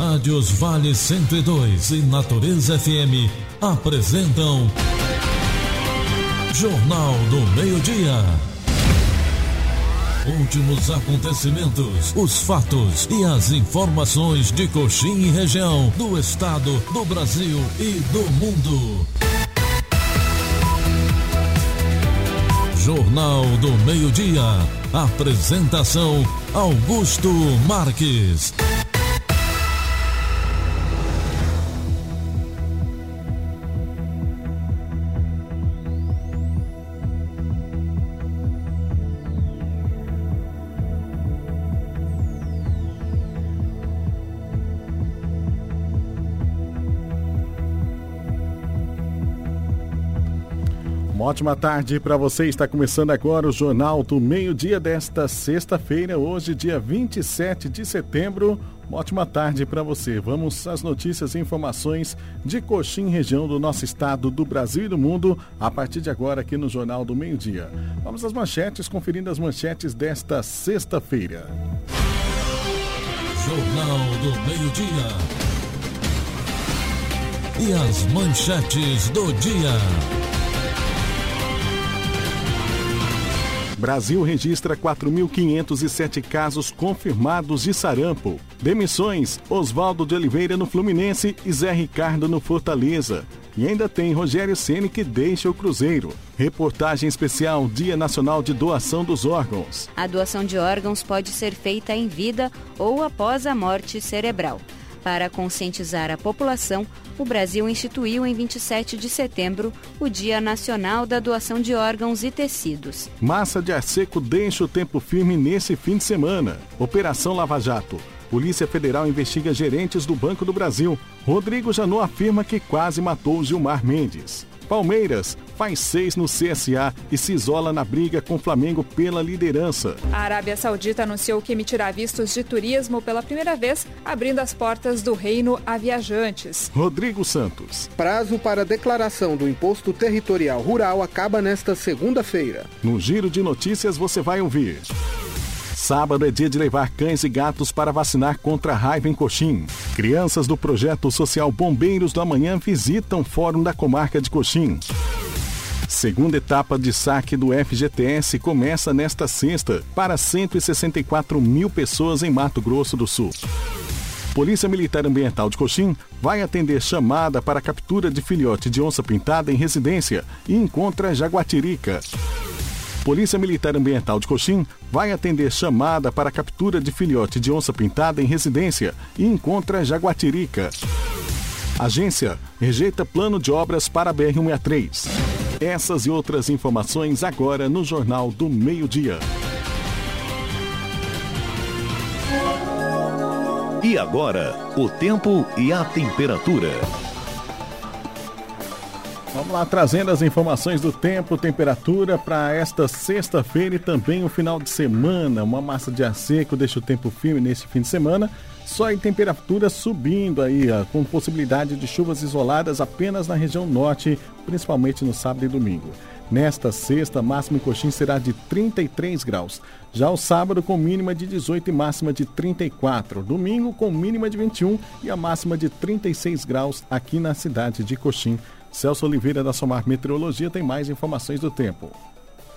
rádios Vale 102 e Natureza FM apresentam Jornal do Meio-Dia. Últimos acontecimentos, os fatos e as informações de Coxim e região, do estado, do Brasil e do mundo. Jornal do Meio-Dia. Apresentação: Augusto Marques. Ótima tarde para você. Está começando agora o Jornal do Meio-Dia desta sexta-feira, hoje, dia 27 de setembro. Uma ótima tarde para você. Vamos às notícias e informações de Coxim, região do nosso estado, do Brasil e do mundo, a partir de agora aqui no Jornal do Meio-Dia. Vamos às manchetes, conferindo as manchetes desta sexta-feira. Jornal do Meio-Dia. E as manchetes do dia. Brasil registra 4.507 casos confirmados de sarampo. Demissões: Oswaldo de Oliveira no Fluminense e Zé Ricardo no Fortaleza. E ainda tem Rogério Ceni que deixa o Cruzeiro. Reportagem especial Dia Nacional de Doação dos Órgãos. A doação de órgãos pode ser feita em vida ou após a morte cerebral. Para conscientizar a população, o Brasil instituiu em 27 de setembro o Dia Nacional da Doação de Órgãos e Tecidos. Massa de ar seco deixa o tempo firme nesse fim de semana. Operação Lava Jato. Polícia Federal investiga gerentes do Banco do Brasil. Rodrigo Janot afirma que quase matou Gilmar Mendes. Palmeiras faz seis no CSA e se isola na briga com Flamengo pela liderança. A Arábia Saudita anunciou que emitirá vistos de turismo pela primeira vez, abrindo as portas do reino a viajantes. Rodrigo Santos. Prazo para declaração do Imposto Territorial Rural acaba nesta segunda-feira. No giro de notícias você vai ouvir. Sábado é dia de levar cães e gatos para vacinar contra a raiva em Coxim. Crianças do projeto social Bombeiros do Amanhã visitam o Fórum da Comarca de Coxim. Segunda etapa de saque do FGTS começa nesta sexta para 164 mil pessoas em Mato Grosso do Sul. Polícia Militar Ambiental de Coxim vai atender chamada para captura de filhote de onça pintada em residência e encontra jaguatirica. Polícia Militar Ambiental de Coxim vai atender chamada para captura de filhote de onça pintada em residência e encontra jaguatirica. Agência rejeita plano de obras para a BR-163. Essas e outras informações agora no Jornal do Meio-Dia. E agora, o tempo e a temperatura. Vamos lá, trazendo as informações do tempo, temperatura para esta sexta-feira e também o final de semana. Uma massa de ar seco deixa o tempo firme neste fim de semana. Só em temperatura subindo aí, com possibilidade de chuvas isoladas apenas na região norte, principalmente no sábado e domingo. Nesta sexta, máxima em Coxim será de 33 graus. Já o sábado com mínima de 18 e máxima de 34. Domingo com mínima de 21 e a máxima de 36 graus aqui na cidade de Coxim. Celso Oliveira da Somar Meteorologia tem mais informações do tempo.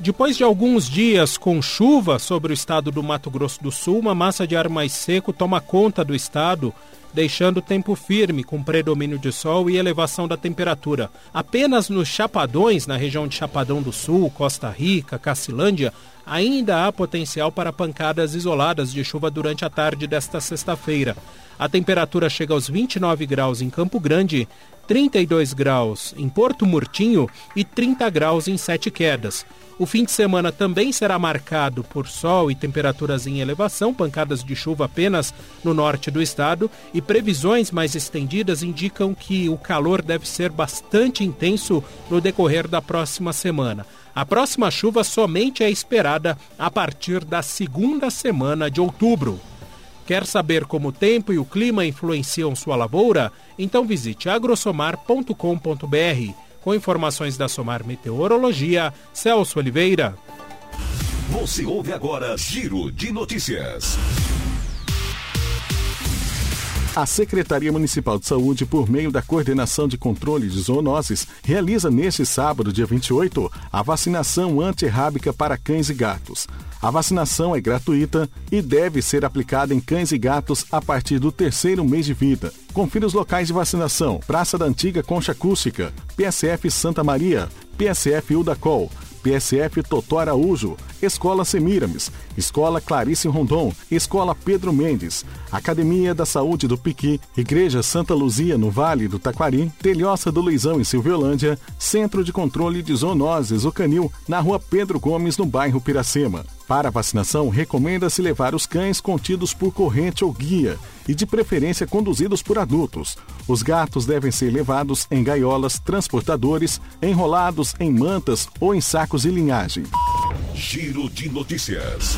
Depois de alguns dias com chuva sobre o estado do Mato Grosso do Sul, uma massa de ar mais seco toma conta do estado, deixando tempo firme com predomínio de sol e elevação da temperatura. Apenas nos Chapadões, na região de Chapadão do Sul, Costa Rica, Cacilândia, ainda há potencial para pancadas isoladas de chuva durante a tarde desta sexta-feira. A temperatura chega aos 29 graus em Campo Grande, 32 graus em Porto Murtinho e 30 graus em Sete Quedas. O fim de semana também será marcado por sol e temperaturas em elevação, pancadas de chuva apenas no norte do estado e previsões mais estendidas indicam que o calor deve ser bastante intenso no decorrer da próxima semana. A próxima chuva somente é esperada a partir da segunda semana de outubro. Quer saber como o tempo e o clima influenciam sua lavoura? Então visite agrosomar.com.br. Com informações da Somar Meteorologia, Celso Oliveira. Você ouve agora Giro de Notícias. A Secretaria Municipal de Saúde, por meio da Coordenação de Controle de Zoonoses, realiza neste sábado, dia 28, a vacinação antirrábica para cães e gatos. A vacinação é gratuita e deve ser aplicada em cães e gatos a partir do terceiro mês de vida. Confira os locais de vacinação: Praça da Antiga Concha Acústica, PSF Santa Maria, PSF Udacol, PSF Totó Araújo, Escola Semiramis, Escola Clarice Rondon, Escola Pedro Mendes, Academia da Saúde do Piqui, Igreja Santa Luzia no Vale do Taquari, Telhoça do Luizão em Silviolândia, Centro de Controle de Zoonoses, o Canil, na rua Pedro Gomes, no bairro Piracema. Para a vacinação, recomenda-se levar os cães contidos por corrente ou guia e, de preferência, conduzidos por adultos. Os gatos devem ser levados em gaiolas, transportadores, enrolados em mantas ou em sacos de linhagem. Giro de notícias.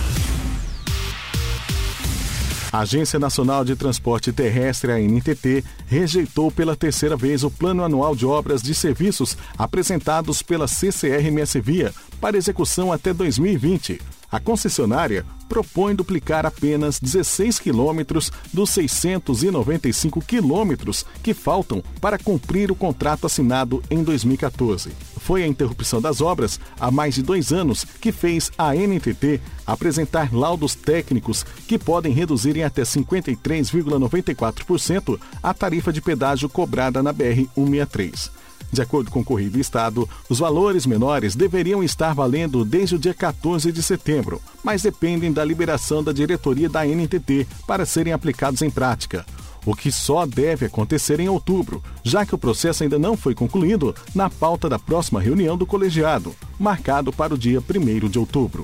A Agência Nacional de Transporte Terrestre, a NTT, rejeitou pela terceira vez o Plano Anual de Obras de Serviços apresentados pela CCR Via para execução até 2020. A concessionária propõe duplicar apenas 16 quilômetros dos 695 quilômetros que faltam para cumprir o contrato assinado em 2014. Foi a interrupção das obras há mais de dois anos que fez a NTT apresentar laudos técnicos que podem reduzir em até 53,94% a tarifa de pedágio cobrada na BR-163. De acordo com o Correio do Estado, os valores menores deveriam estar valendo desde o dia 14 de setembro, mas dependem da liberação da diretoria da NTT para serem aplicados em prática. O que só deve acontecer em outubro, já que o processo ainda não foi concluído na pauta da próxima reunião do colegiado, marcado para o dia 1 de outubro.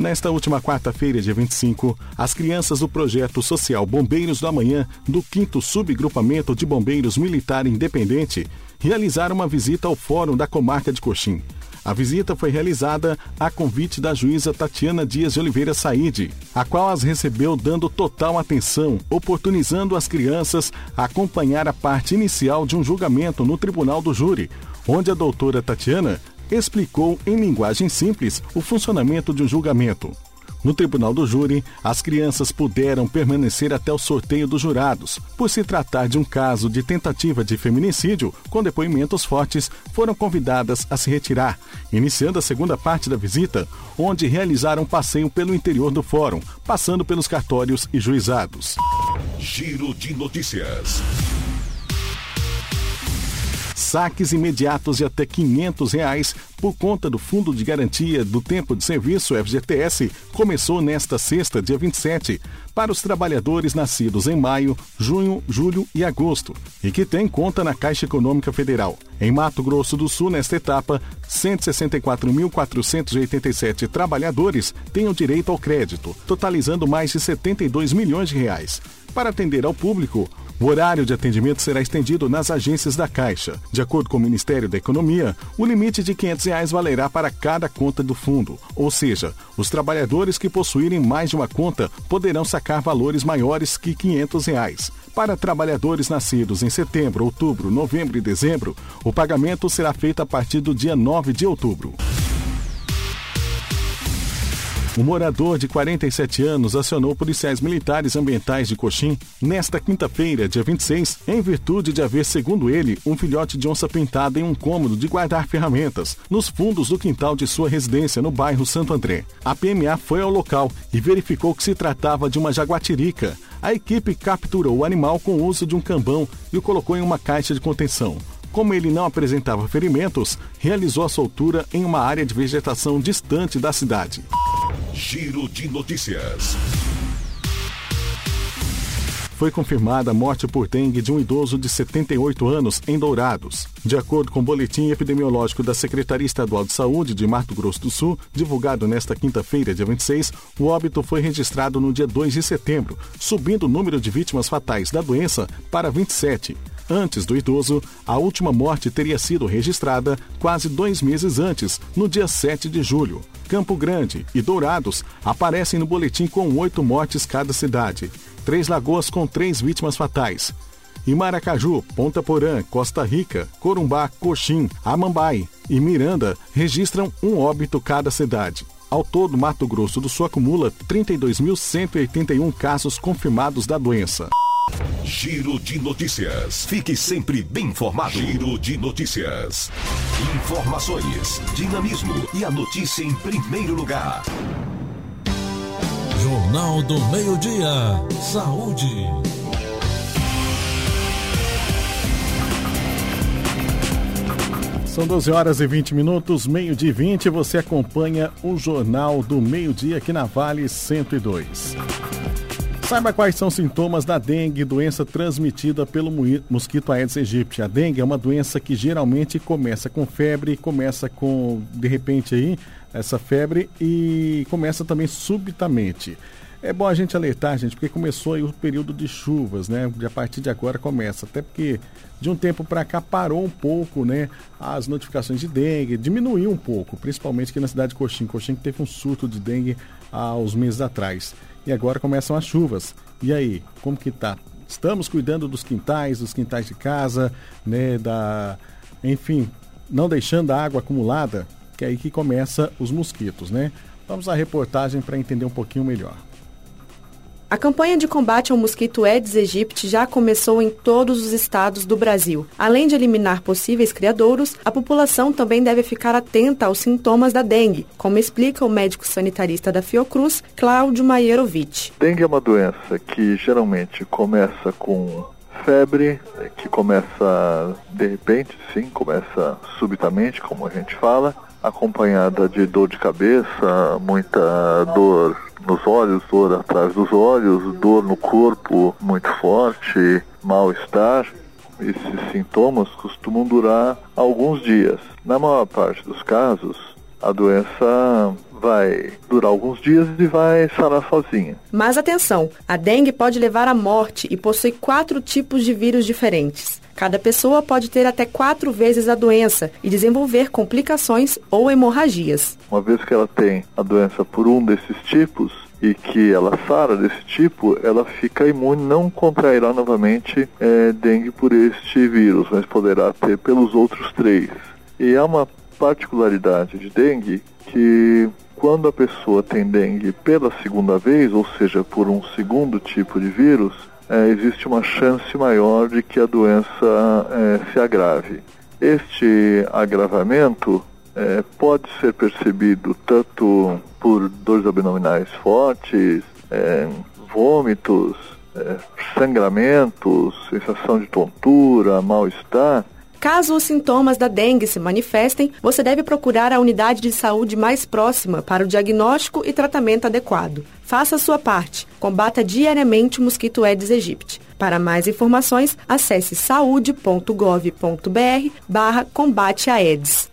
Nesta última quarta-feira, dia 25, as crianças do projeto social Bombeiros do Amanhã, do 5 Subgrupamento de Bombeiros Militar Independente, realizaram uma visita ao Fórum da Comarca de Coxim. A visita foi realizada a convite da juíza Tatiana Dias de Oliveira Saide, a qual as recebeu dando total atenção, oportunizando as crianças a acompanhar a parte inicial de um julgamento no Tribunal do Júri, onde a doutora Tatiana explicou em linguagem simples o funcionamento de um julgamento. No tribunal do júri, as crianças puderam permanecer até o sorteio dos jurados. Por se tratar de um caso de tentativa de feminicídio, com depoimentos fortes, foram convidadas a se retirar, iniciando a segunda parte da visita, onde realizaram passeio pelo interior do fórum, passando pelos cartórios e juizados. Giro de notícias saques imediatos de até 500 reais por conta do Fundo de Garantia do Tempo de Serviço FGTS começou nesta sexta, dia 27, para os trabalhadores nascidos em maio, junho, julho e agosto e que têm conta na Caixa Econômica Federal. Em Mato Grosso do Sul, nesta etapa, 164.487 trabalhadores têm o direito ao crédito, totalizando mais de 72 milhões de reais. Para atender ao público, o horário de atendimento será estendido nas agências da Caixa. De acordo com o Ministério da Economia, o limite de 500 reais valerá para cada conta do fundo, ou seja, os trabalhadores que possuírem mais de uma conta poderão sacar valores maiores que 500 reais. Para trabalhadores nascidos em setembro, outubro, novembro e dezembro, o pagamento será feito a partir do dia 9 de outubro. Um morador de 47 anos acionou policiais militares ambientais de Coxim nesta quinta-feira, dia 26, em virtude de haver, segundo ele, um filhote de onça pintada em um cômodo de guardar ferramentas nos fundos do quintal de sua residência no bairro Santo André. A PMA foi ao local e verificou que se tratava de uma jaguatirica. A equipe capturou o animal com o uso de um cambão e o colocou em uma caixa de contenção. Como ele não apresentava ferimentos, realizou a soltura em uma área de vegetação distante da cidade. Giro de notícias. Foi confirmada a morte por dengue de um idoso de 78 anos em Dourados. De acordo com o boletim epidemiológico da Secretaria Estadual de Saúde de Mato Grosso do Sul, divulgado nesta quinta-feira, dia 26, o óbito foi registrado no dia 2 de setembro, subindo o número de vítimas fatais da doença para 27. Antes do idoso, a última morte teria sido registrada quase dois meses antes, no dia 7 de julho. Campo Grande e Dourados aparecem no boletim com oito mortes cada cidade. Três Lagoas com três vítimas fatais. E Maracaju, Ponta Porã, Costa Rica, Corumbá, Coxim, Amambai e Miranda registram um óbito cada cidade. Ao todo, Mato Grosso do Sul acumula 32.181 casos confirmados da doença. Giro de notícias. Fique sempre bem informado. Giro de notícias. Informações, dinamismo e a notícia em primeiro lugar. Jornal do Meio-Dia. Saúde. São 12 horas e 20 minutos, meio-dia e 20. Você acompanha o Jornal do Meio-Dia aqui na Vale 102. Saiba quais são os sintomas da dengue, doença transmitida pelo mosquito Aedes aegypti. A dengue é uma doença que geralmente começa com febre, começa com, de repente aí, essa febre e começa também subitamente. É bom a gente alertar, gente, porque começou aí o período de chuvas, né? De a partir de agora começa, até porque de um tempo para cá parou um pouco, né? As notificações de dengue, diminuiu um pouco, principalmente aqui na cidade de Coxim. Coxim que teve um surto de dengue há uns meses atrás. E agora começam as chuvas. E aí, como que tá? Estamos cuidando dos quintais, dos quintais de casa, né? Da, enfim, não deixando a água acumulada, que é aí que começa os mosquitos, né? Vamos à reportagem para entender um pouquinho melhor. A campanha de combate ao mosquito Aedes aegypti já começou em todos os estados do Brasil. Além de eliminar possíveis criadouros, a população também deve ficar atenta aos sintomas da dengue, como explica o médico sanitarista da Fiocruz, Cláudio Maierovic. Dengue é uma doença que geralmente começa com febre, que começa de repente, sim, começa subitamente, como a gente fala, acompanhada de dor de cabeça, muita dor nos olhos, dor atrás dos olhos, dor no corpo muito forte, mal-estar. Esses sintomas costumam durar alguns dias. Na maior parte dos casos, a doença vai durar alguns dias e vai sarar sozinha. Mas atenção, a dengue pode levar à morte e possui quatro tipos de vírus diferentes. Cada pessoa pode ter até quatro vezes a doença e desenvolver complicações ou hemorragias. Uma vez que ela tem a doença por um desses tipos, e que ela sara desse tipo, ela fica imune, não contrairá novamente é, dengue por este vírus, mas poderá ter pelos outros três. E há uma particularidade de dengue que quando a pessoa tem dengue pela segunda vez, ou seja, por um segundo tipo de vírus, é, existe uma chance maior de que a doença é, se agrave. Este agravamento é, pode ser percebido tanto por dores abdominais fortes, é, vômitos, é, sangramentos, sensação de tontura, mal-estar, Caso os sintomas da dengue se manifestem, você deve procurar a unidade de saúde mais próxima para o diagnóstico e tratamento adequado. Faça a sua parte. Combata diariamente o mosquito Aedes aegypti. Para mais informações, acesse saúde.gov.br barra combate a Aedes.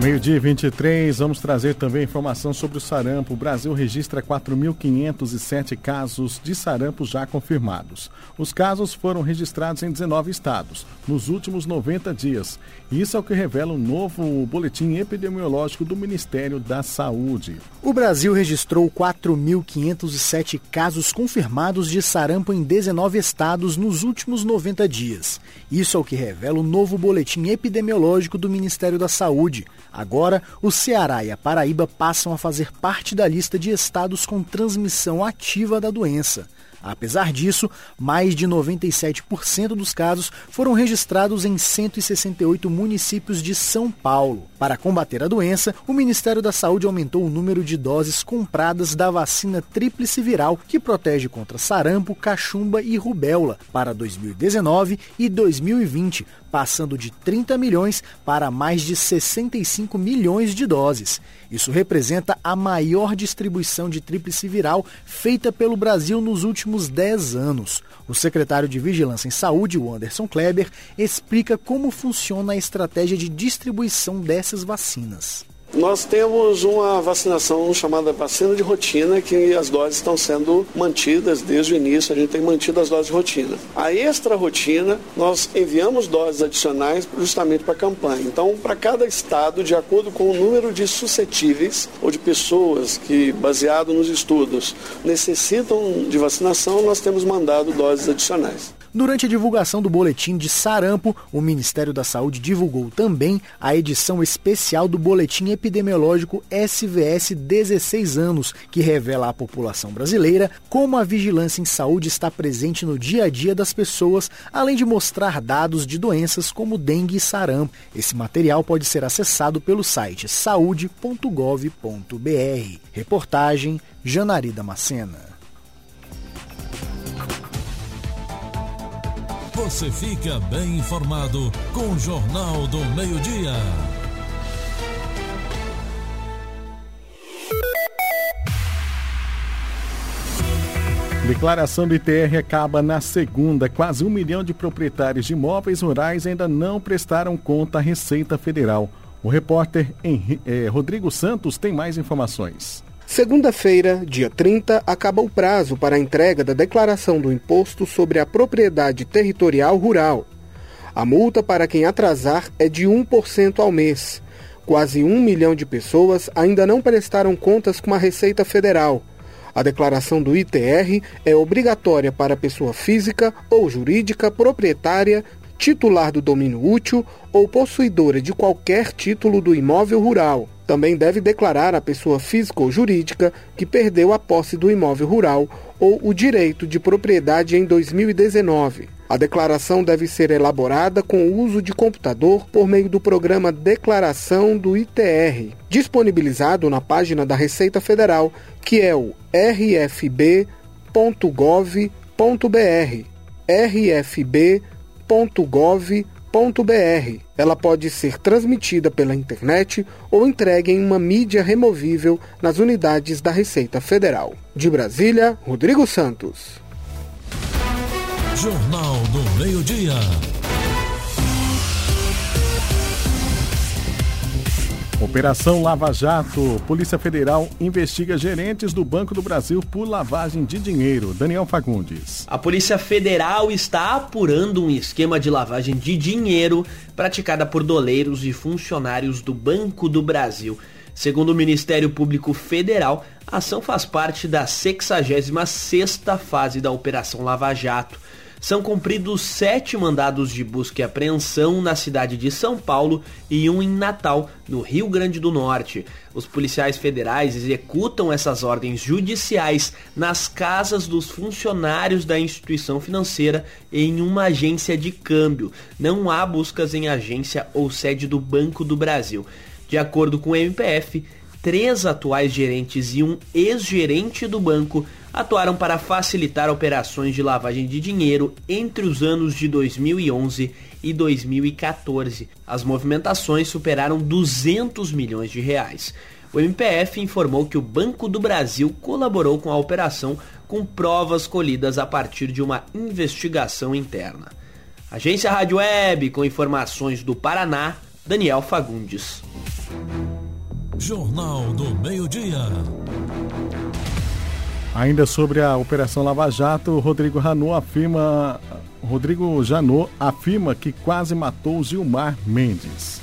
Meio-dia 23, vamos trazer também informação sobre o sarampo. O Brasil registra 4.507 casos de sarampo já confirmados. Os casos foram registrados em 19 estados nos últimos 90 dias. Isso é o que revela um novo boletim epidemiológico do Ministério da Saúde. O Brasil registrou 4.507 casos confirmados de sarampo em 19 estados nos últimos 90 dias. Isso é o que revela o novo boletim epidemiológico do Ministério da Saúde. Agora, o Ceará e a Paraíba passam a fazer parte da lista de estados com transmissão ativa da doença. Apesar disso, mais de 97% dos casos foram registrados em 168 municípios de São Paulo. Para combater a doença, o Ministério da Saúde aumentou o número de doses compradas da vacina tríplice viral, que protege contra sarampo, cachumba e rubéola, para 2019 e 2020, passando de 30 milhões para mais de 65 milhões de doses. Isso representa a maior distribuição de tríplice viral feita pelo Brasil nos últimos 10 anos. O secretário de Vigilância em Saúde, o Anderson Kleber, explica como funciona a estratégia de distribuição dessas vacinas. Nós temos uma vacinação chamada vacina de rotina, que as doses estão sendo mantidas desde o início, a gente tem mantido as doses de rotina. A extra rotina, nós enviamos doses adicionais justamente para a campanha. Então, para cada estado, de acordo com o número de suscetíveis ou de pessoas que, baseado nos estudos, necessitam de vacinação, nós temos mandado doses adicionais. Durante a divulgação do boletim de sarampo, o Ministério da Saúde divulgou também a edição especial do Boletim Epidemiológico SVS 16 anos, que revela à população brasileira como a vigilância em saúde está presente no dia a dia das pessoas, além de mostrar dados de doenças como dengue e sarampo. Esse material pode ser acessado pelo site saúde.gov.br. Reportagem Janari Macena. Você fica bem informado com o Jornal do Meio-Dia. Declaração do ITR acaba na segunda. Quase um milhão de proprietários de imóveis rurais ainda não prestaram conta à Receita Federal. O repórter eh, Rodrigo Santos tem mais informações. Segunda-feira, dia 30, acaba o prazo para a entrega da declaração do Imposto sobre a Propriedade Territorial Rural. A multa para quem atrasar é de 1% ao mês. Quase um milhão de pessoas ainda não prestaram contas com a Receita Federal. A declaração do ITR é obrigatória para pessoa física ou jurídica proprietária, titular do domínio útil ou possuidora de qualquer título do imóvel rural. Também deve declarar a pessoa física ou jurídica que perdeu a posse do imóvel rural ou o direito de propriedade em 2019. A declaração deve ser elaborada com o uso de computador por meio do programa Declaração do ITR, disponibilizado na página da Receita Federal, que é o rfb.gov.br. rfb.gov.br ela pode ser transmitida pela internet ou entregue em uma mídia removível nas unidades da Receita Federal. De Brasília, Rodrigo Santos. Jornal do Meio-Dia. Operação Lava Jato. Polícia Federal investiga gerentes do Banco do Brasil por lavagem de dinheiro. Daniel Fagundes. A Polícia Federal está apurando um esquema de lavagem de dinheiro praticada por doleiros e funcionários do Banco do Brasil. Segundo o Ministério Público Federal, a ação faz parte da 66ª fase da Operação Lava Jato são cumpridos sete mandados de busca e apreensão na cidade de São Paulo e um em Natal, no Rio Grande do Norte. Os policiais federais executam essas ordens judiciais nas casas dos funcionários da instituição financeira em uma agência de câmbio. Não há buscas em agência ou sede do Banco do Brasil. De acordo com o MPF, três atuais gerentes e um ex-gerente do banco atuaram para facilitar operações de lavagem de dinheiro entre os anos de 2011 e 2014. As movimentações superaram 200 milhões de reais. O MPF informou que o Banco do Brasil colaborou com a operação com provas colhidas a partir de uma investigação interna. Agência Rádio Web com informações do Paraná, Daniel Fagundes. Jornal do Meio-Dia. Ainda sobre a Operação Lava Jato, Rodrigo Janot afirma, Rodrigo Janot afirma que quase matou Gilmar Mendes.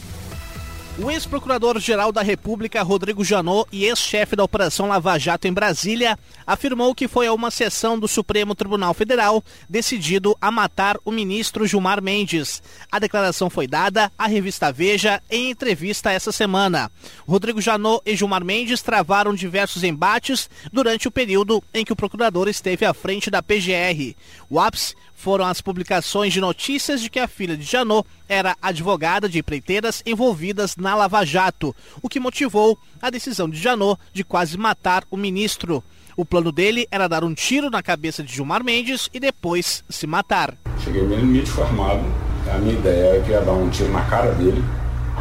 O ex-procurador-geral da República, Rodrigo Janot, e ex-chefe da Operação Lava Jato em Brasília, afirmou que foi a uma sessão do Supremo Tribunal Federal decidido a matar o ministro Gilmar Mendes. A declaração foi dada à revista Veja em entrevista essa semana. Rodrigo Janot e Gilmar Mendes travaram diversos embates durante o período em que o procurador esteve à frente da PGR. O ápice foram as publicações de notícias de que a filha de Janot era advogada de empreiteiras envolvidas na Lava Jato, o que motivou a decisão de Janot de quase matar o ministro. O plano dele era dar um tiro na cabeça de Gilmar Mendes e depois se matar. Cheguei no limite formado, a minha ideia é que ia dar um tiro na cara dele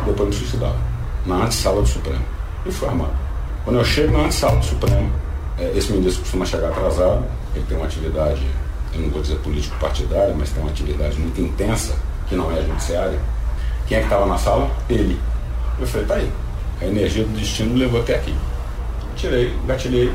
e depois me suicidar, na antessala do Supremo. E fui armado. Quando eu chego na antessala do Supremo, é, esse ministro costuma chegar atrasado, ele tem uma atividade eu não vou dizer político partidário, mas tem uma atividade muito intensa, que não é judiciária. Quem é que estava na sala? Ele. Eu falei, tá aí. A energia do destino me levou até aqui. Tirei, gatilhei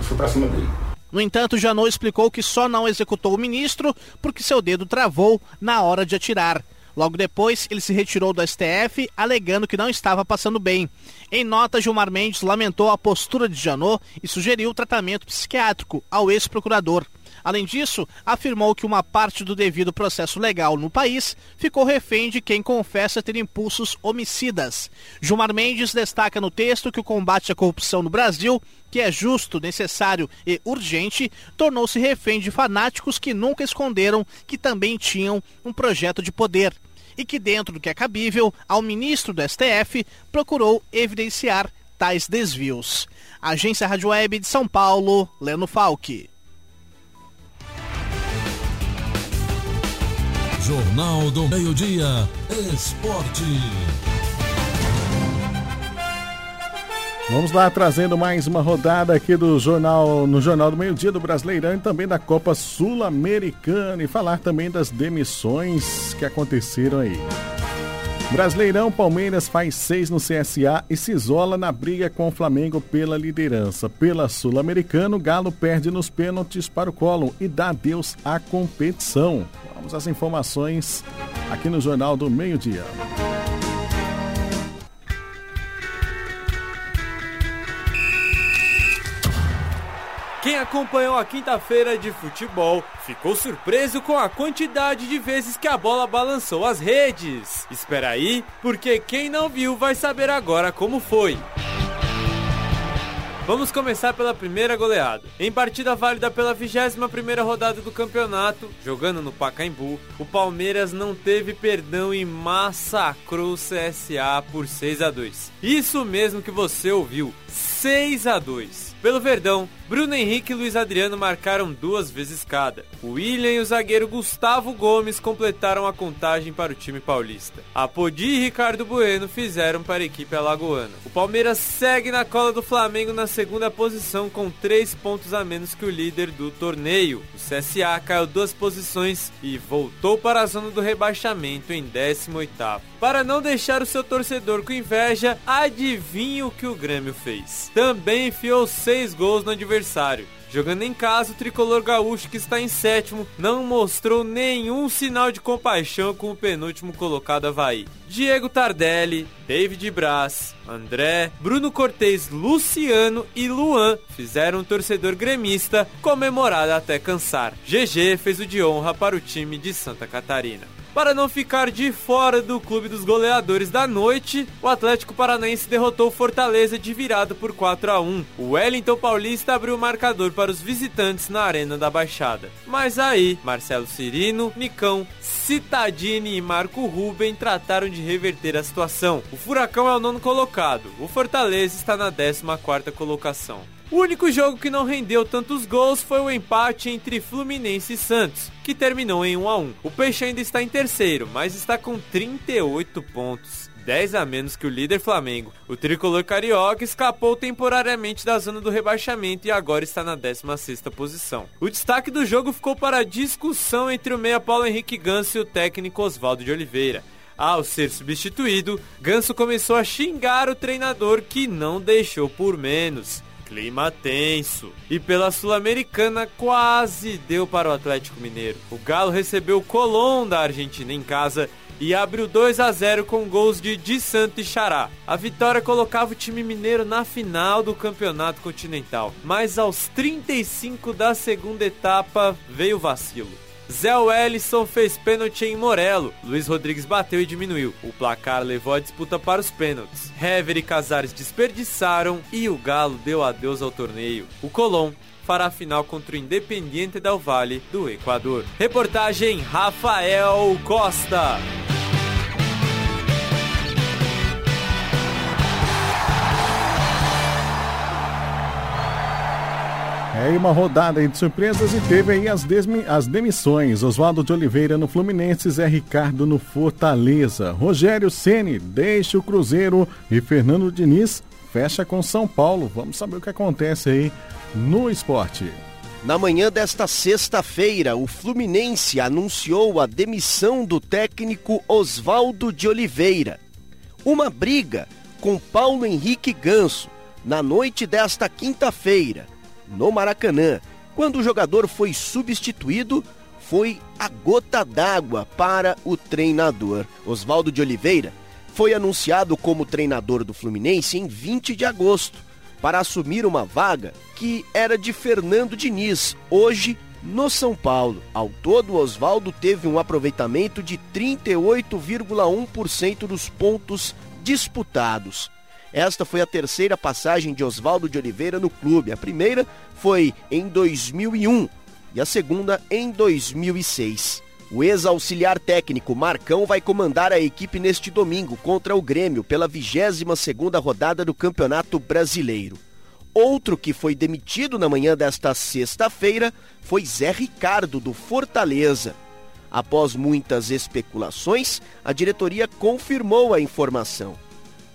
e fui para cima dele. No entanto, Janot explicou que só não executou o ministro porque seu dedo travou na hora de atirar. Logo depois, ele se retirou do STF, alegando que não estava passando bem. Em nota, Gilmar Mendes lamentou a postura de Janot e sugeriu tratamento psiquiátrico ao ex-procurador. Além disso, afirmou que uma parte do devido processo legal no país ficou refém de quem confessa ter impulsos homicidas. Gilmar Mendes destaca no texto que o combate à corrupção no Brasil, que é justo, necessário e urgente, tornou-se refém de fanáticos que nunca esconderam que também tinham um projeto de poder e que, dentro do que é cabível, ao ministro do STF procurou evidenciar tais desvios. Agência Rádio Web de São Paulo, Leno Falque. Jornal do Meio-Dia, Esporte. Vamos lá trazendo mais uma rodada aqui do jornal no Jornal do Meio-Dia do Brasileirão e também da Copa Sul-Americana e falar também das demissões que aconteceram aí. Brasileirão, Palmeiras faz seis no CSA e se isola na briga com o Flamengo pela liderança. Pela Sul-Americano, Galo perde nos pênaltis para o Colo e dá adeus à competição. Vamos às informações aqui no Jornal do Meio-Dia. Quem acompanhou a quinta-feira de futebol ficou surpreso com a quantidade de vezes que a bola balançou as redes. Espera aí, porque quem não viu vai saber agora como foi. Vamos começar pela primeira goleada. Em partida válida pela 21ª rodada do campeonato, jogando no Pacaembu, o Palmeiras não teve perdão e massacrou o CSA por 6 a 2. Isso mesmo que você ouviu, 6 a 2. Pelo Verdão, Bruno Henrique e Luiz Adriano marcaram duas vezes cada. O William e o zagueiro Gustavo Gomes completaram a contagem para o time paulista. Apodi e Ricardo Bueno fizeram para a equipe alagoana. O Palmeiras segue na cola do Flamengo na segunda posição com três pontos a menos que o líder do torneio. O CSA caiu duas posições e voltou para a zona do rebaixamento em 18º. Para não deixar o seu torcedor com inveja, adivinhe o que o Grêmio fez. Também enfiou seis gols no adversário. Jogando em casa, o tricolor gaúcho, que está em sétimo, não mostrou nenhum sinal de compaixão com o penúltimo colocado Havaí. Diego Tardelli, David Braz, André, Bruno Cortez, Luciano e Luan fizeram o um torcedor gremista comemorar até cansar. GG fez o de honra para o time de Santa Catarina. Para não ficar de fora do clube dos goleadores da noite, o Atlético Paranaense derrotou o Fortaleza de virada por 4 a 1. O Wellington Paulista abriu o marcador para os visitantes na Arena da Baixada. Mas aí, Marcelo Cirino, Nicão, Citadini e Marco Ruben trataram de reverter a situação. O Furacão é o nono colocado, o Fortaleza está na 14 quarta colocação. O único jogo que não rendeu tantos gols foi o empate entre Fluminense e Santos, que terminou em 1 a 1. O Peixe ainda está em terceiro, mas está com 38 pontos. 10 a menos que o líder Flamengo. O tricolor carioca escapou temporariamente da zona do rebaixamento e agora está na 16ª posição. O destaque do jogo ficou para a discussão entre o meia Paulo Henrique Ganso e o técnico Oswaldo de Oliveira. Ao ser substituído, Ganso começou a xingar o treinador que não deixou por menos. Clima tenso. E pela Sul-Americana quase deu para o Atlético Mineiro. O Galo recebeu o Colón da Argentina em casa e abriu 2 a 0 com gols de Di Santo e Xará. A vitória colocava o time mineiro na final do Campeonato Continental, mas aos 35 da segunda etapa veio o vacilo. Zé Wellison fez pênalti em Morelo. Luiz Rodrigues bateu e diminuiu. O placar levou a disputa para os pênaltis. Hever e Casares desperdiçaram e o Galo deu adeus ao torneio. O Colón fará a final contra o Independiente Del Valle do Equador. Reportagem Rafael Costa. É uma rodada de surpresas e teve aí as, as demissões. Oswaldo de Oliveira no Fluminense, Zé Ricardo no Fortaleza. Rogério Ceni deixa o Cruzeiro e Fernando Diniz fecha com São Paulo. Vamos saber o que acontece aí no esporte. Na manhã desta sexta-feira, o Fluminense anunciou a demissão do técnico Oswaldo de Oliveira. Uma briga com Paulo Henrique Ganso na noite desta quinta-feira no Maracanã. Quando o jogador foi substituído, foi a gota d'água para o treinador. Oswaldo de Oliveira foi anunciado como treinador do Fluminense em 20 de agosto, para assumir uma vaga que era de Fernando Diniz, hoje no São Paulo. Ao todo, Oswaldo teve um aproveitamento de 38,1% dos pontos disputados. Esta foi a terceira passagem de Oswaldo de Oliveira no clube. A primeira foi em 2001 e a segunda em 2006. O ex-auxiliar técnico Marcão vai comandar a equipe neste domingo contra o Grêmio pela 22ª rodada do Campeonato Brasileiro. Outro que foi demitido na manhã desta sexta-feira foi Zé Ricardo do Fortaleza. Após muitas especulações, a diretoria confirmou a informação.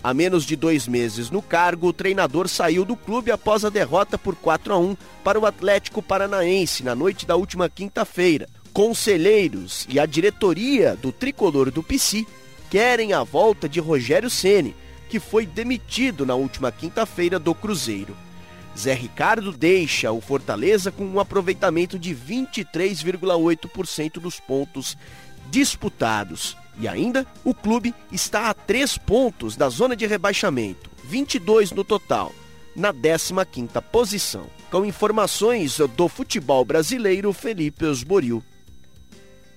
Há menos de dois meses no cargo, o treinador saiu do clube após a derrota por 4 a 1 para o Atlético Paranaense na noite da última quinta-feira. Conselheiros e a diretoria do tricolor do PC querem a volta de Rogério Ceni, que foi demitido na última quinta-feira do Cruzeiro. Zé Ricardo deixa o Fortaleza com um aproveitamento de 23,8% dos pontos disputados. E ainda, o clube está a três pontos da zona de rebaixamento, 22 no total, na 15ª posição. Com informações do futebol brasileiro, Felipe Osboril.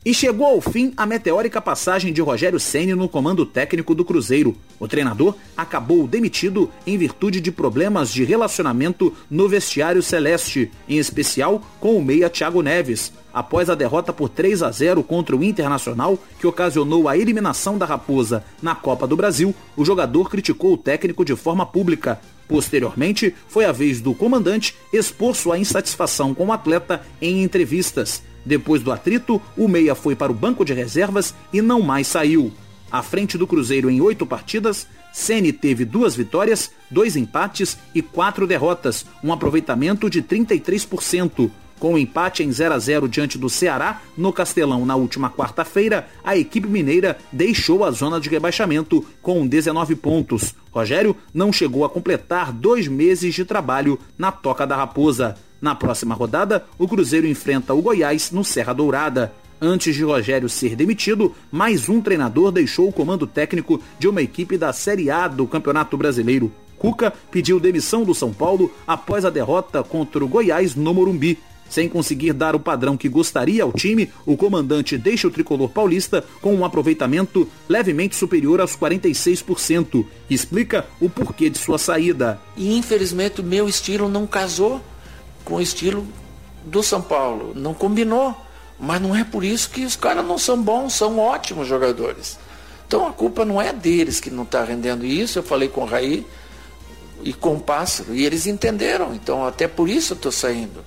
E chegou ao fim a meteórica passagem de Rogério Ceni no comando técnico do Cruzeiro. O treinador acabou demitido em virtude de problemas de relacionamento no vestiário celeste, em especial com o meia Thiago Neves. Após a derrota por 3 a 0 contra o Internacional, que ocasionou a eliminação da Raposa na Copa do Brasil, o jogador criticou o técnico de forma pública. Posteriormente, foi a vez do comandante expor sua insatisfação com o atleta em entrevistas. Depois do atrito, o Meia foi para o banco de reservas e não mais saiu. À frente do Cruzeiro em oito partidas, Ceni teve duas vitórias, dois empates e quatro derrotas, um aproveitamento de 33%. Com o um empate em 0 a 0 diante do Ceará, no Castelão na última quarta-feira, a equipe mineira deixou a zona de rebaixamento com 19 pontos. Rogério não chegou a completar dois meses de trabalho na Toca da Raposa. Na próxima rodada, o Cruzeiro enfrenta o Goiás no Serra Dourada. Antes de Rogério ser demitido, mais um treinador deixou o comando técnico de uma equipe da Série A do Campeonato Brasileiro. Cuca pediu demissão do São Paulo após a derrota contra o Goiás no Morumbi. Sem conseguir dar o padrão que gostaria ao time, o comandante deixa o tricolor paulista com um aproveitamento levemente superior aos 46%. Explica o porquê de sua saída. E infelizmente o meu estilo não casou com o estilo do São Paulo. Não combinou. Mas não é por isso que os caras não são bons, são ótimos jogadores. Então a culpa não é deles que não está rendendo isso. Eu falei com o Raí e com o Pássaro, e eles entenderam. Então até por isso eu estou saindo.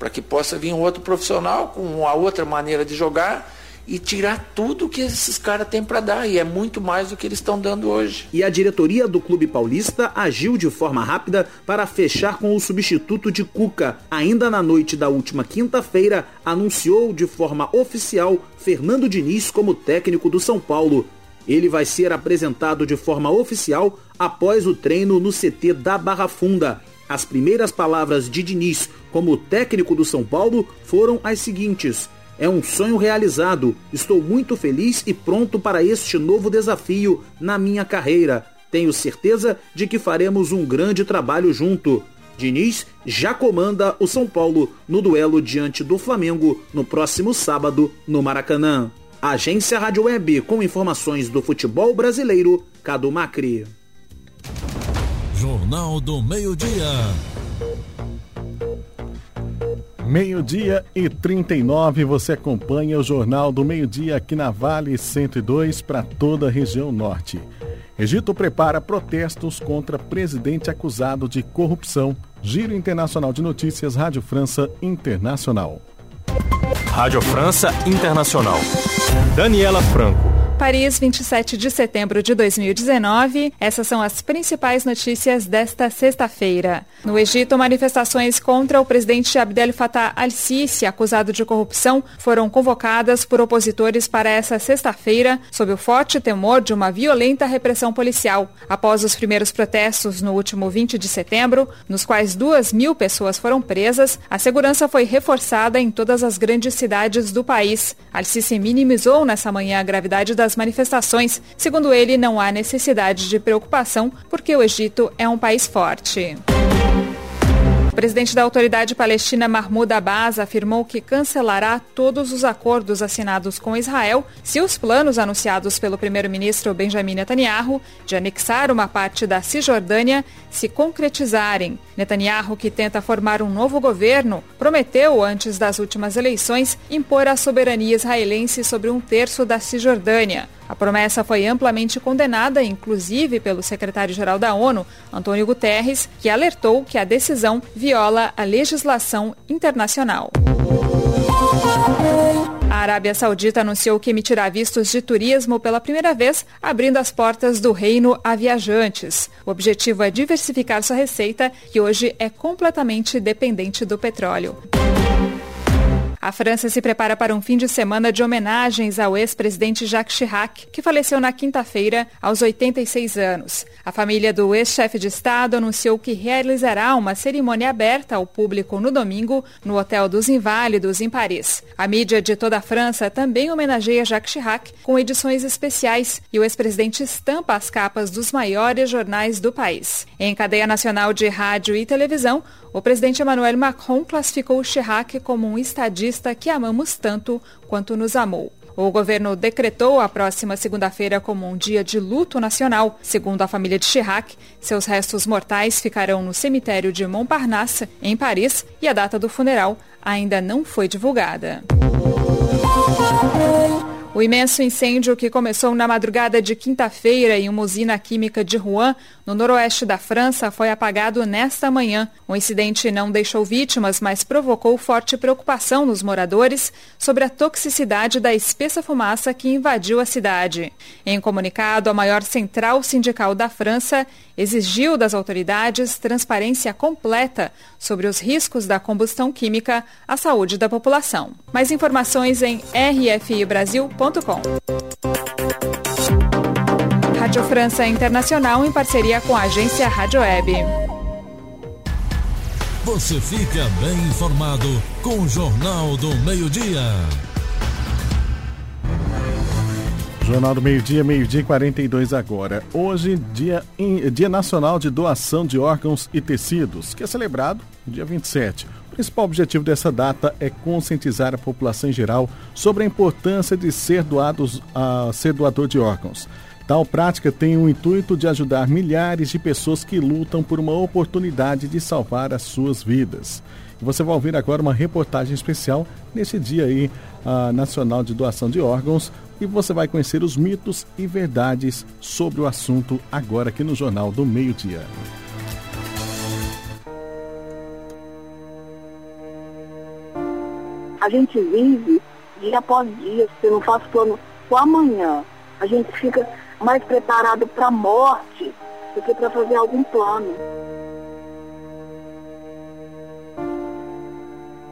Para que possa vir um outro profissional com uma outra maneira de jogar e tirar tudo que esses caras têm para dar. E é muito mais do que eles estão dando hoje. E a diretoria do Clube Paulista agiu de forma rápida para fechar com o substituto de Cuca. Ainda na noite da última quinta-feira, anunciou de forma oficial Fernando Diniz como técnico do São Paulo. Ele vai ser apresentado de forma oficial após o treino no CT da Barra Funda. As primeiras palavras de Diniz como técnico do São Paulo foram as seguintes: é um sonho realizado. Estou muito feliz e pronto para este novo desafio na minha carreira. Tenho certeza de que faremos um grande trabalho junto. Diniz já comanda o São Paulo no duelo diante do Flamengo no próximo sábado no Maracanã. Agência Rádio Web com informações do futebol brasileiro, Cadu Macri. Jornal do Meio-Dia. Meio-dia e 39, você acompanha o Jornal do Meio-Dia aqui na Vale 102 para toda a região norte. Egito prepara protestos contra presidente acusado de corrupção. Giro Internacional de Notícias, Rádio França Internacional. Rádio França Internacional. Daniela Franco. Paris, 27 de setembro de 2019. Essas são as principais notícias desta sexta-feira. No Egito, manifestações contra o presidente Abdel Fattah al-Sisi, acusado de corrupção, foram convocadas por opositores para essa sexta-feira, sob o forte temor de uma violenta repressão policial. Após os primeiros protestos no último 20 de setembro, nos quais duas mil pessoas foram presas, a segurança foi reforçada em todas as grandes cidades do país. Al-Sisi minimizou nessa manhã a gravidade das das manifestações. Segundo ele, não há necessidade de preocupação porque o Egito é um país forte. O presidente da autoridade palestina Mahmoud Abbas afirmou que cancelará todos os acordos assinados com Israel se os planos anunciados pelo primeiro-ministro Benjamin Netanyahu de anexar uma parte da Cisjordânia se concretizarem. Netanyahu, que tenta formar um novo governo, prometeu antes das últimas eleições impor a soberania israelense sobre um terço da Cisjordânia. A promessa foi amplamente condenada, inclusive pelo secretário-geral da ONU, Antônio Guterres, que alertou que a decisão viola a legislação internacional. A Arábia Saudita anunciou que emitirá vistos de turismo pela primeira vez, abrindo as portas do reino a viajantes. O objetivo é diversificar sua receita, que hoje é completamente dependente do petróleo. A França se prepara para um fim de semana de homenagens ao ex-presidente Jacques Chirac, que faleceu na quinta-feira aos 86 anos. A família do ex-chefe de Estado anunciou que realizará uma cerimônia aberta ao público no domingo no Hotel dos Inválidos, em Paris. A mídia de toda a França também homenageia Jacques Chirac com edições especiais e o ex-presidente estampa as capas dos maiores jornais do país. Em cadeia nacional de rádio e televisão, o presidente Emmanuel Macron classificou Chirac como um estadista que amamos tanto quanto nos amou. O governo decretou a próxima segunda-feira como um dia de luto nacional. Segundo a família de Chirac, seus restos mortais ficarão no cemitério de Montparnasse, em Paris, e a data do funeral ainda não foi divulgada. O imenso incêndio que começou na madrugada de quinta-feira em uma usina química de Rouen, no noroeste da França, foi apagado nesta manhã. O incidente não deixou vítimas, mas provocou forte preocupação nos moradores sobre a toxicidade da espessa fumaça que invadiu a cidade. Em comunicado, a maior central sindical da França exigiu das autoridades transparência completa sobre os riscos da combustão química à saúde da população. Mais informações em rfibrasil.com. Rádio França Internacional em parceria com a agência Rádio Web. Você fica bem informado com o Jornal do Meio-Dia. Jornal do Meio-Dia, meio-dia 42 agora. Hoje, dia, dia Nacional de Doação de Órgãos e Tecidos, que é celebrado dia 27. O principal objetivo dessa data é conscientizar a população em geral sobre a importância de ser, doados, a ser doador de órgãos. Tal prática tem o intuito de ajudar milhares de pessoas que lutam por uma oportunidade de salvar as suas vidas. E você vai ouvir agora uma reportagem especial nesse dia aí, uh, nacional de doação de órgãos, e você vai conhecer os mitos e verdades sobre o assunto agora aqui no Jornal do Meio A gente vive dia após dia, você não faz plano o amanhã. A gente fica mais preparado para a morte do que para fazer algum plano.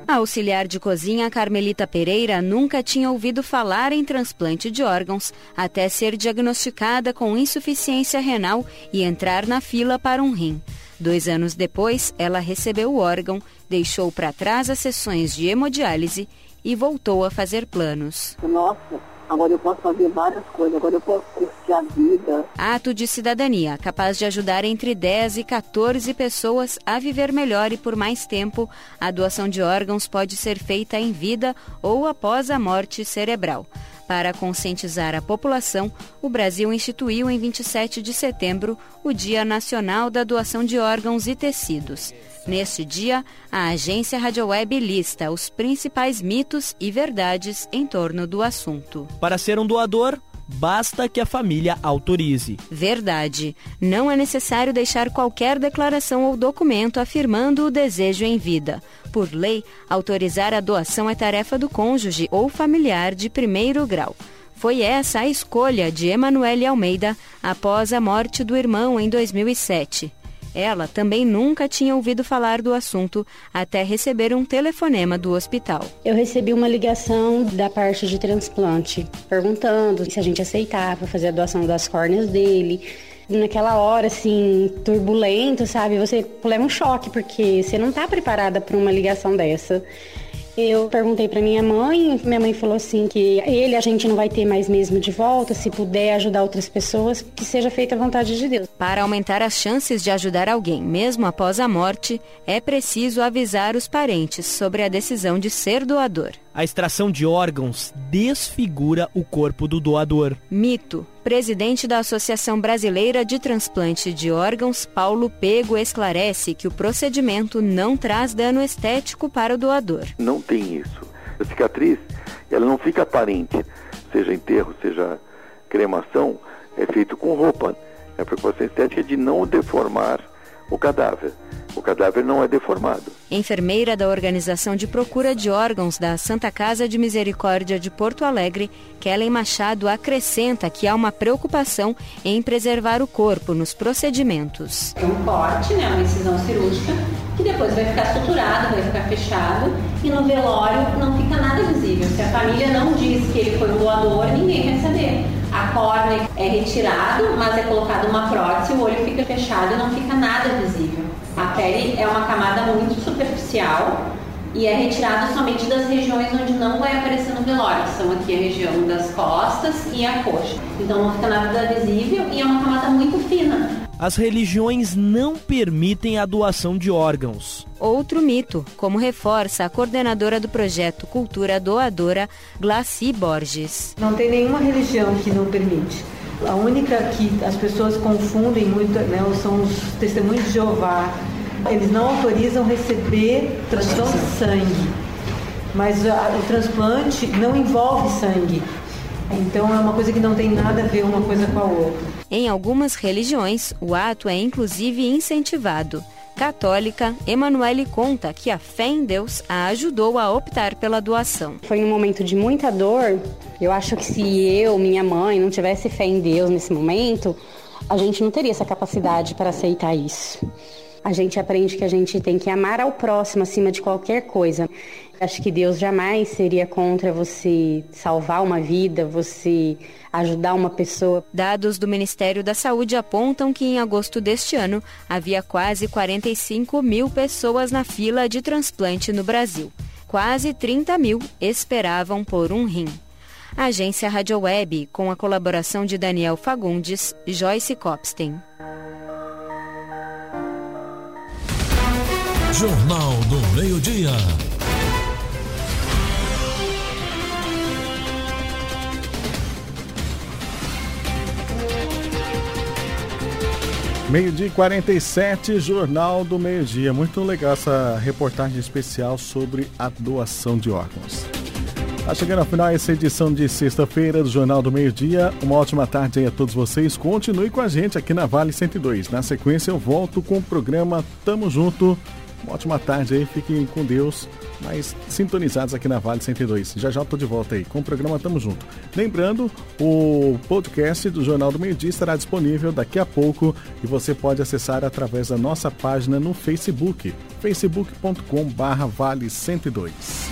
A auxiliar de cozinha Carmelita Pereira nunca tinha ouvido falar em transplante de órgãos até ser diagnosticada com insuficiência renal e entrar na fila para um rim. Dois anos depois, ela recebeu o órgão, deixou para trás as sessões de hemodiálise e voltou a fazer planos. Nossa, Agora eu posso fazer várias coisas, agora eu posso curtir a vida. Ato de cidadania, capaz de ajudar entre 10 e 14 pessoas a viver melhor e por mais tempo. A doação de órgãos pode ser feita em vida ou após a morte cerebral. Para conscientizar a população, o Brasil instituiu em 27 de setembro o Dia Nacional da Doação de Órgãos e Tecidos. Neste dia, a agência Rádio Web lista os principais mitos e verdades em torno do assunto. Para ser um doador, basta que a família autorize. Verdade. Não é necessário deixar qualquer declaração ou documento afirmando o desejo em vida. Por lei, autorizar a doação é tarefa do cônjuge ou familiar de primeiro grau. Foi essa a escolha de Emanuele Almeida após a morte do irmão em 2007. Ela também nunca tinha ouvido falar do assunto até receber um telefonema do hospital. Eu recebi uma ligação da parte de transplante perguntando se a gente aceitava fazer a doação das córneas dele. Naquela hora, assim, turbulento, sabe? Você leva um choque, porque você não está preparada para uma ligação dessa. Eu perguntei para minha mãe, minha mãe falou assim que ele a gente não vai ter mais mesmo de volta, se puder ajudar outras pessoas, que seja feita a vontade de Deus. Para aumentar as chances de ajudar alguém, mesmo após a morte, é preciso avisar os parentes sobre a decisão de ser doador. A extração de órgãos desfigura o corpo do doador. Mito. Presidente da Associação Brasileira de Transplante de Órgãos, Paulo Pego, esclarece que o procedimento não traz dano estético para o doador. Não tem isso. A cicatriz, ela não fica aparente, seja enterro, seja cremação, é feito com roupa. A preocupação estética é de não deformar o cadáver. O cadáver não é deformado. Enfermeira da Organização de Procura de Órgãos da Santa Casa de Misericórdia de Porto Alegre, Kellen Machado acrescenta que há uma preocupação em preservar o corpo nos procedimentos. É um corte, né, uma incisão cirúrgica, que depois vai ficar suturado, vai ficar fechado e no velório não fica nada visível. Se a família não diz que ele foi um doador, ninguém vai saber. A córnea é retirado, mas é colocada uma prótese, o olho fica fechado e não fica nada visível. A pele é uma camada muito superficial e é retirada somente das regiões onde não vai aparecer no velório, que são aqui a região das costas e a coxa. Então não fica nada visível e é uma camada muito fina. As religiões não permitem a doação de órgãos. Outro mito, como reforça a coordenadora do projeto Cultura Doadora, Glaci Borges. Não tem nenhuma religião que não permite. A única que as pessoas confundem muito né, são os testemunhos de Jeová. Eles não autorizam receber transfusão de sangue, mas a, o transplante não envolve sangue. Então é uma coisa que não tem nada a ver uma coisa com a outra. Em algumas religiões, o ato é inclusive incentivado. Católica, Emanuele conta que a fé em Deus a ajudou a optar pela doação. Foi um momento de muita dor. Eu acho que se eu, minha mãe, não tivesse fé em Deus nesse momento, a gente não teria essa capacidade para aceitar isso. A gente aprende que a gente tem que amar ao próximo acima de qualquer coisa. Acho que Deus jamais seria contra você salvar uma vida, você ajudar uma pessoa. Dados do Ministério da Saúde apontam que em agosto deste ano havia quase 45 mil pessoas na fila de transplante no Brasil. Quase 30 mil esperavam por um rim. Agência Rádio Web, com a colaboração de Daniel Fagundes, Joyce Copstein. Jornal do Meio-Dia. Meio-dia e 47, Jornal do Meio-Dia. Muito legal essa reportagem especial sobre a doação de órgãos. Tá chegando ao final essa edição de sexta-feira do Jornal do Meio-Dia. Uma ótima tarde aí a todos vocês. Continue com a gente aqui na Vale 102. Na sequência eu volto com o programa Tamo Junto. Uma ótima tarde aí, fiquem com Deus, mas sintonizados aqui na Vale 102. Já já estou de volta aí com o programa Tamo Junto. Lembrando, o podcast do Jornal do Meio Dia estará disponível daqui a pouco e você pode acessar através da nossa página no Facebook, facebook.com barra Vale 102.